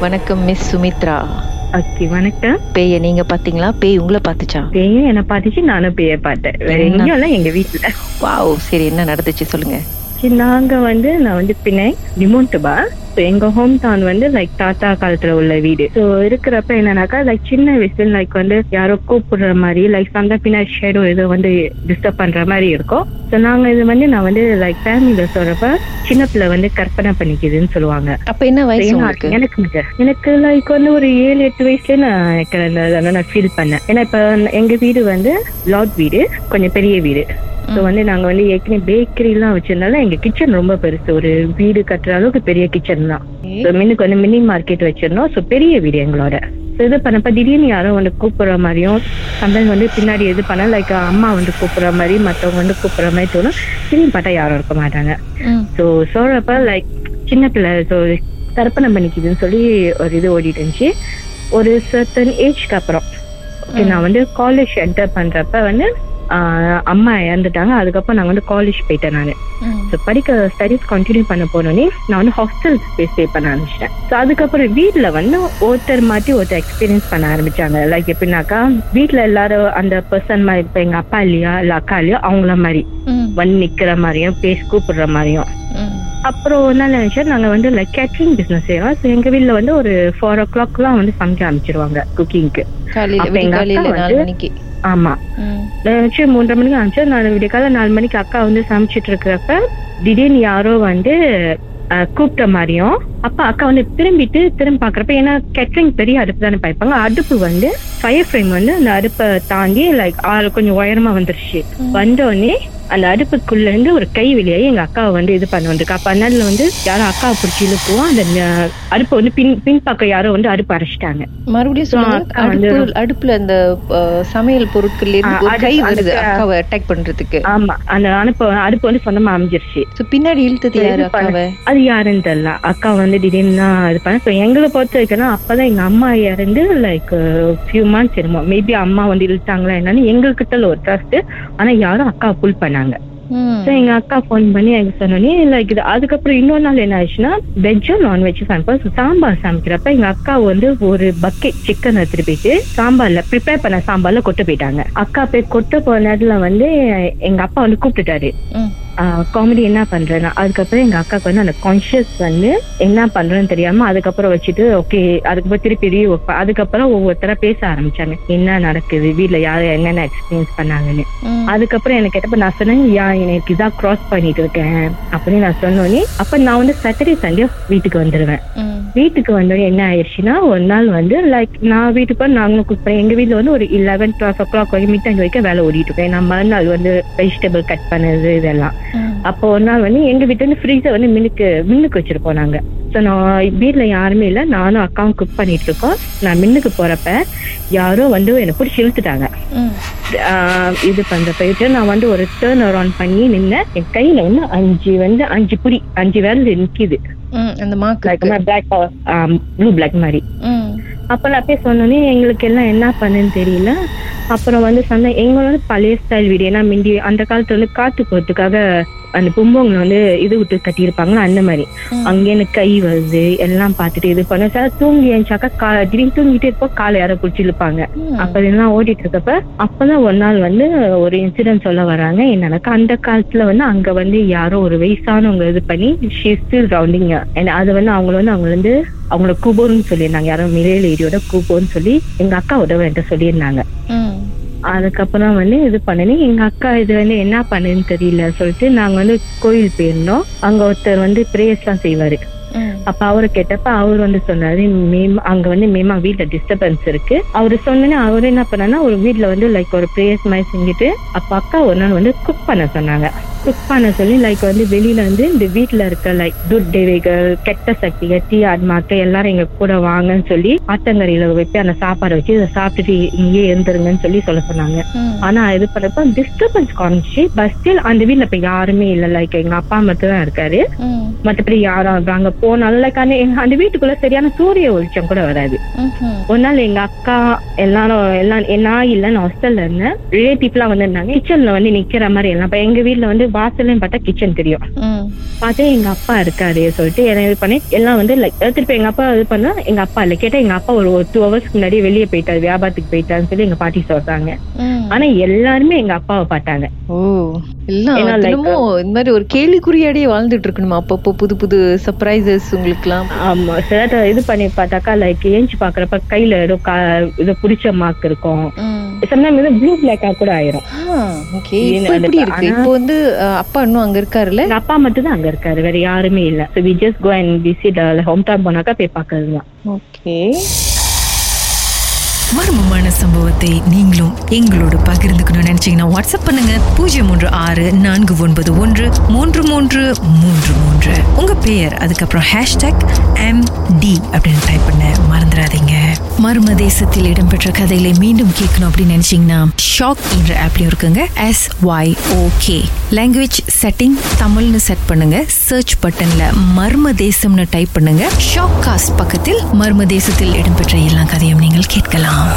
வணக்கம் miss Sumitra. Okay வணக்கம். பேய நீங்க பாத்தீங்களா? பேய் உங்களை பாத்துச்சா? பேயும் என்ன பார்த்துச்சு நானும் பேய பார்த்தேன். வேற? எங்கேயும் எங்க வீட்டுல வாவ் சரி என்ன நடந்துச்சு சொல்லுங்க. சரி, நாங்க வந்து நான் வந்து பிணை டிமோண்டுபா ஸோ எங்க ஹோம் டவுன் வந்து லைக் தாத்தா காலத்துல உள்ள வீடு. ஸோ இருக்கிறப்ப என்னன்னாக்கா லைக் சின்ன வயசுல லைக் வந்து யாரோ கூப்பிடுற மாதிரி லைக் சந்தா பின்னாடி ஷேடோ ஏதோ வந்து டிஸ்டர்ப் பண்ற மாதிரி இருக்கும். ஸோ நாங்க இது வந்து நான் வந்து லைக் ஃபேமிலியில சொல்றப்ப சின்ன பிள்ளை வந்து கற்பனை பண்ணிக்குதுன்னு சொல்லுவாங்க. அப்ப என்ன வயசு எனக்கு எனக்கு லைக் வந்து ஒரு ஏழு எட்டு வயசுல நான் நான் ஃபீல் பண்ணேன். ஏன்னா இப்ப எங்க வீடு வந்து லாட் வீடு கொஞ்சம் பெரிய வீடு. ஸோ வந்து நாங்க வந்து ஏற்கனவே பேக்கரி எல்லாம் வச்சிருந்தாலும் எங்க கிச்சன் ரொம்ப பெருசு. ஒரு வீடு கட்டுற அளவுக்கு பெரிய கிச்சன் தான். ஸோ மின்னுக்கு வந்து மினி மார்க்கெட் வச்சிருந்தோம். ஸோ பெரிய வீடு எங்களோட. ஸோ இது பண்ணப்ப திடீர்னு யாரும் வந்து கூப்பிடுற மாதிரியும் சம்பளம் வந்து பின்னாடி இது பண்ண லைக் அம்மா வந்து கூப்பிடுற மாதிரி மற்றவங்க வந்து கூப்பிடுற மாதிரி தோணும். திரும்பி பார்த்தா யாரும் இருக்க மாட்டாங்க. ஸோ சொல்றப்ப லைக் சின்ன பிள்ளை ஸோ தர்ப்பணம் பண்ணிக்குதுன்னு சொல்லி ஒரு இது ஓடிட்டு இருந்துச்சு. ஒரு சர்டன் ஏஜ்க்கு அப்புறம். ஓகே நான் வந்து காலேஜ் என்டர் பண்றப்ப வந்து அம்மா இறந்துட்டாங்க அதுக்கப்புறம் நான் வந்து காலேஜ் போயிட்டேன் நான். ஸோ படிக்க ஸ்டடீஸ் கண்டினியூ பண்ண போனோடனே நான் வந்து ஹாஸ்டல் போய் ஸ்டே பண்ண ஆரம்பிச்சிட்டேன் ஸோ அதுக்கப்புறம் வீட்டில் வந்து ஒருத்தர் மாற்றி ஒருத்தர் எக்ஸ்பீரியன்ஸ் பண்ண ஆரம்பிச்சாங்க லைக் எப்படின்னாக்கா வீட்டில் எல்லாரும் அந்த பர்சன் மாதிரி இப்போ எங்கள் அப்பா இல்லையா இல்லை அக்கா இல்லையா அவங்கள மாதிரி. வந்து நிக்கிற மாதிரியும் பேசி கூப்பிடுற மாதிரியும். அப்புறம் ஒரு நாள் நினைச்சா நாங்க வந்து லைக் கேட்டரிங் பிசினஸ் செய்யறோம் ஸோ எங்க வீட்ல வந்து ஒரு ஃபோர் ஓ கிளாக்லாம் வந்து சமைக்க ஆரம்பிச்சிருவாங்க குக்கிங்க்கு ஆமா. நினைச்சு மூன்றரை மணிக்கு ஆரம்பிச்சா நான் விடிய காலை நாலு மணிக்கு அக்கா வந்து சமைச்சிட்டு இருக்கிறப்ப திடீர்னு யாரோ வந்து கூப்பிட்ட மாதிரியும் அப்ப அக்கா வந்து திரும்பிட்டு திரும்பி பாக்குறப்ப ஏன்னா கேட்டரிங் பெரிய அடுப்பு தானே பாய்ப்பாங்க. அடுப்பு வந்து ஃபயர் ஃப்ரேம் வந்து அந்த அடுப்பை தாண்டி லைக் கொஞ்சம் உயரமா வந்துருச்சு. வந்த உடனே அந்த அடுப்புக்குள்ள இருந்து ஒரு கை வெளியாகி எங்க அக்காவை வந்து இது பண்ண வந்திருக்கு. அப்ப அதனால வந்து யாரும் அக்காவை பிடிச்சி இழுக்குவோம் அந்த அடுப்பை வந்து பின் பின்பக்கம் யாரோ வந்து அடுப்பு அரைச்சிட்டாங்க. மறுபடியும் அடுப்பு அடுப்புல அந்த சமையல் ஒரு கை வருது அக்காவை அட்டாக் பண்றதுக்கு. ஆமா அந்த அடுப்பு அடுப்பு வந்து சொந்தமா அமைஞ்சிருச்சு. பின்னாடி இழுத்தது யாரு அக்காவை? அது யாருன்னு தெரியல. அக்கா வந்து திடீர்னு தான் பண்ண ஸோ எங்களை பொறுத்த வரைக்கும் அப்பதான் எங்க அம்மா இறந்து லைக் ஃபியூ மந்த்ஸ் இருமோ மேபி அம்மா வந்து இழுத்தாங்களா என்னன்னு எங்ககிட்ட ஒரு ட்ரஸ்ட் ஆனா யாரும் அக்கா புல் பண்ணாங்க. ஸோ எங்க அக்கா ஃபோன் பண்ணி எனக்கு சொன்னோன்னே லைக் இது அதுக்கப்புறம் இன்னொரு நாள் என்ன ஆச்சுன்னா வெஜ்ஜும் நான்வெஜ் சமைப்போம். சாம்பார் சமைக்கிறப்ப எங்க அக்கா வந்து ஒரு பக்கெட் சிக்கன் எடுத்துட்டு போயிட்டு சாம்பார்ல ப்ரிப்பேர் பண்ண சாம்பார்ல கொட்ட போயிட்டாங்க. அக்கா போய் கொட்ட போன நேரத்துல வந்து எங்க அப்பா வந்து கூப்பிட்டுட்டாரு. காமெடி என்ன பண்றேன்னா அதுக்கப்புறம் எங்க அக்காக்கு வந்து அந்த கான்ஷியஸ் வந்து என்ன பண்றேன்னு தெரியாம அதுக்கப்புறம் வச்சுட்டு ஓகே அதுக்கப்புறம் திருப்பி வைப்பேன் அதுக்கப்புறம் ஒவ்வொருத்தரா பேச ஆரம்பிச்சாங்க. என்ன நடக்குது? வீட்ல யாரு என்னென்ன எக்ஸ்பீரியன்ஸ் பண்ணாங்கன்னு. அதுக்கப்புறம் எனக்கு கேட்டப்ப நான் சொன்னேன் யா எனக்கு இதா கிராஸ் பண்ணிட்டு இருக்கேன். அப்படின்னு நான் சொன்னோன்னே அப்ப நான் வந்து சாட்டர்டே சண்டே வீட்டுக்கு வந்துருவேன். வீட்டுக்கு வந்தோடனே என்ன ஆயிடுச்சுன்னா ஒரு நாள் வந்து லைக் நான் வீட்டுக்கு போய் நாங்களும் குக் பண்ணி எங்க வீட்ல வந்து ஒரு லெவன் டுவெல் ஓ கிளாக் வரைக்கும் மிட் வரைக்கும் வேலை ஓடிட்டு இருக்கேன் நான் மறுநாள் வந்து வெஜிடபிள் கட் பண்ணது இதெல்லாம். அப்போ ஒரு நாள் வந்து எங்க வீட்டுல இருந்து ஃப்ரீசர் வந்து மின்னுக்கு மின்னுக்கு வச்சிருப்போம் நாங்க. ஸோ நான் வீட்ல யாருமே இல்லை. நானும் அக்காவும் குக் பண்ணிட்டு இருக்கோம் நான் மின்னுக்கு போறப்ப யாரோ வந்து என்னை பிடிச்சி இழுத்துட்டாங்க. இது பண்ற போயிட்டு நான் வந்து ஒரு டேர்ன் அரௌண்ட் பண்ணி நின்னேன். என் கையில வந்து அஞ்சு வந்து அஞ்சு புடி அஞ்சு விரல் நிக்குது. ம். அந்த பிளாக் ப்ளூ பிளாக் மாதிரி. அப்ப நான் போய் சொன்னோன்னே எங்களுக்கு எல்லாம் என்ன பண்ணுன்னு தெரியல. அப்புறம் வந்து சொன்னேன் எங்களோட பழைய ஸ்டைல் வீடு ஏன்னா மிந்தி அந்த காலத்துல வந்து காத்து போறதுக்காக அந்த பும்பங்களை வந்து இது விட்டு கட்டியிருப்பாங்களா அந்த மாதிரி. அங்கே எனக்கு கை வருது எல்லாம் பார்த்துட்டு இது பண்ண சார் தூங்கி எழுந்தாக்கா கா திடீர்னு தூங்கிட்டே இருப்போம் காலை யாரோ பிடிச்சி இழுப்பாங்க ம். அப்ப இதெல்லாம் ஓடிட்டு இருக்கப்ப அப்பதான் ஒரு நாள் வந்து ஒரு இன்சிடென்ட் சொல்ல வராங்க என்னன்னாக்கா அந்த காலத்துல வந்து அங்க வந்து யாரோ ஒரு வயசானவங்க இது பண்ணி ஷீ ஸ்டில் ரவுண்டிங் அது வந்து அவங்கள வந்து அவங்க வந்து அவங்கள கூபோன்னு சொல்லியிருந்தாங்க யாரோ மிரேல் ஏரியோட கூபோன்னு சொல்லி எங்க அக்கா உதவ என்கிட்ட சொல்லியிருந்தாங்க. அதுக்கப்புறம் வந்து இது பண்ணனே எங்க அக்கா இது வந்து என்ன பண்ணுன்னு தெரியல சொல்லிட்டு நாங்க வந்து கோயில் போயிருந்தோம். அங்க ஒருத்தர் வந்து பிரேயர்ஸ் எல்லாம் செய்வாரு. அப்ப அவரை கேட்டப்ப அவர் வந்து சொன்னாரு மேம் அங்க வந்து மேமா வீட்ல டிஸ்டர்பன்ஸ் இருக்கு. அவரு சொன்னோன்னே அவர் என்ன பண்ணாருன்னா ஒரு வீட்ல வந்து லைக் ஒரு பிரேயர்ஸ் மாதிரி செஞ்சுட்டு அப்ப அக்கா ஒரு நாள் வந்து குக் பண்ண சொன்னாங்க. குக் பண்ண சொல்லி லைக் வந்து வெளியில வந்து இந்த வீட்ல இருக்க லைக் துர்தேவைகள் கெட்ட சக்திகள் தீ ஆத்மாக்கள் எல்லாரும் எங்க கூட வாங்கன்னு சொல்லி ஆத்தங்கரையில வச்சு அந்த சாப்பாடை வச்சு இதை சாப்பிட்டுட்டு இங்கேயே இருந்துருங்கன்னு சொல்லி சொல்ல சொன்னாங்க. ஆனா இது பண்ணப்ப டிஸ்டர்பன்ஸ் காமிச்சு பட் ஸ்டில் அந்த வீட்ல இப்ப யாருமே இல்ல. லைக் எங்க அப்பா மட்டும் தான் இருக்காரு. ம். மத்தபடி யாரும் அங்க போனாலும் லைக் அந்த அந்த வீட்டுக்குள்ள சரியான சூரிய வெளிச்சம் கூட வராது. ஒரு நாள் எங்க அக்கா எல்லாரும் எல்லாம் நான் இல்ல நான் ஹாஸ்டல்ல இருந்தேன். ரிலேட்டிவ் எல்லாம் வந்திருந்தாங்க. கிச்சன்ல வந்து நிக்கிற மாதிரி எல்லாம். எங்க வீட்ல வந்து வாசல்லையும் பார்த்தா கிச்சன் தெரியும். பார்த்தா எங்க அப்பா இருக்காரு சொல்லிட்டு என்ன இது பண்ணி எல்லாம் வந்து திருப்பி எங்க அப்பா இது பண்ணா எங்க அப்பா இல்ல கேட்டா எங்க அப்பா ஒரு டூ ஹவர்ஸ்க்கு முன்னாடி வெளியே போயிட்டாரு வியாபாரத்துக்கு போயிட்டாருன்னு சொல்லி எங்க பாட்டி சொல்றாங்க. ஆனா எல்லாருமே எங்க அப்பாவை பார்த்தாங்க. இந்த மாதிரி ஒரு கேள்விக்குறியாடியே வாழ்ந்துட்டு இருக்கணுமா? அப்பப்போ புது புது சர்ப்ரைசஸ் உங்களுக்குலாம் ஆமா சில இது பண்ணி பார்த்தாக்கா லைக் ஏஞ்சி பாக்குறப்ப கையில ஏதோ இது பிடிச்ச மார்க் இருக்கும். சம்டைம் இது ப்ளூ பிளாக்கா கூட ஆயிரும். ஓகே எப்படி இருக்கு? இப்போ வந்து அப்பா இன்னும் அங்க இருக்காருல்ல? அப்பா மட்டும் தான் அங்க இருக்காரு. வேற யாருமே இல்ல. So we just go and visit hometown போனாக்கா போய் பாக்குறது தான் ஓகே மர்மமான சம்பவத்தை நீங்களும் எங்களோட பகிர்ந்துக்கணும்னு நினைச்சீங்கன்னா வாட்ஸ்அப் பண்ணுங்க. பூஜ்ஜியம் மூன்று ஆறு நான்கு ஒன்பது ஒன்று மூன்று மூன்று மூன்று மூன்று. உங்க பெயர் அதுக்கப்புறம் ஹேஷ்டாக் எம் டி அப்படின்னு டைப் பண்ண மறந்துடாதீங்க. மர்ம தேசத்தில் இடம்பெற்ற கதைகளை மீண்டும் கேட்கணும் அப்படின்னு நினைச்சீங்கன்னா ஷாக் என்ற ஆப்லயும் இருக்குங்க. S Y okay language setting தமிழ்னு செட் பண்ணுங்க. சர்ச் பட்டன்ல மர்ம தேசம்னு டைப் பண்ணுங்க. ஷாக் காஸ்ட் பக்கத்தில் மர்ம தேசத்தில் இடம்பெற்ற எல்லா கதையும் நீங்கள் கேட்கலாம்.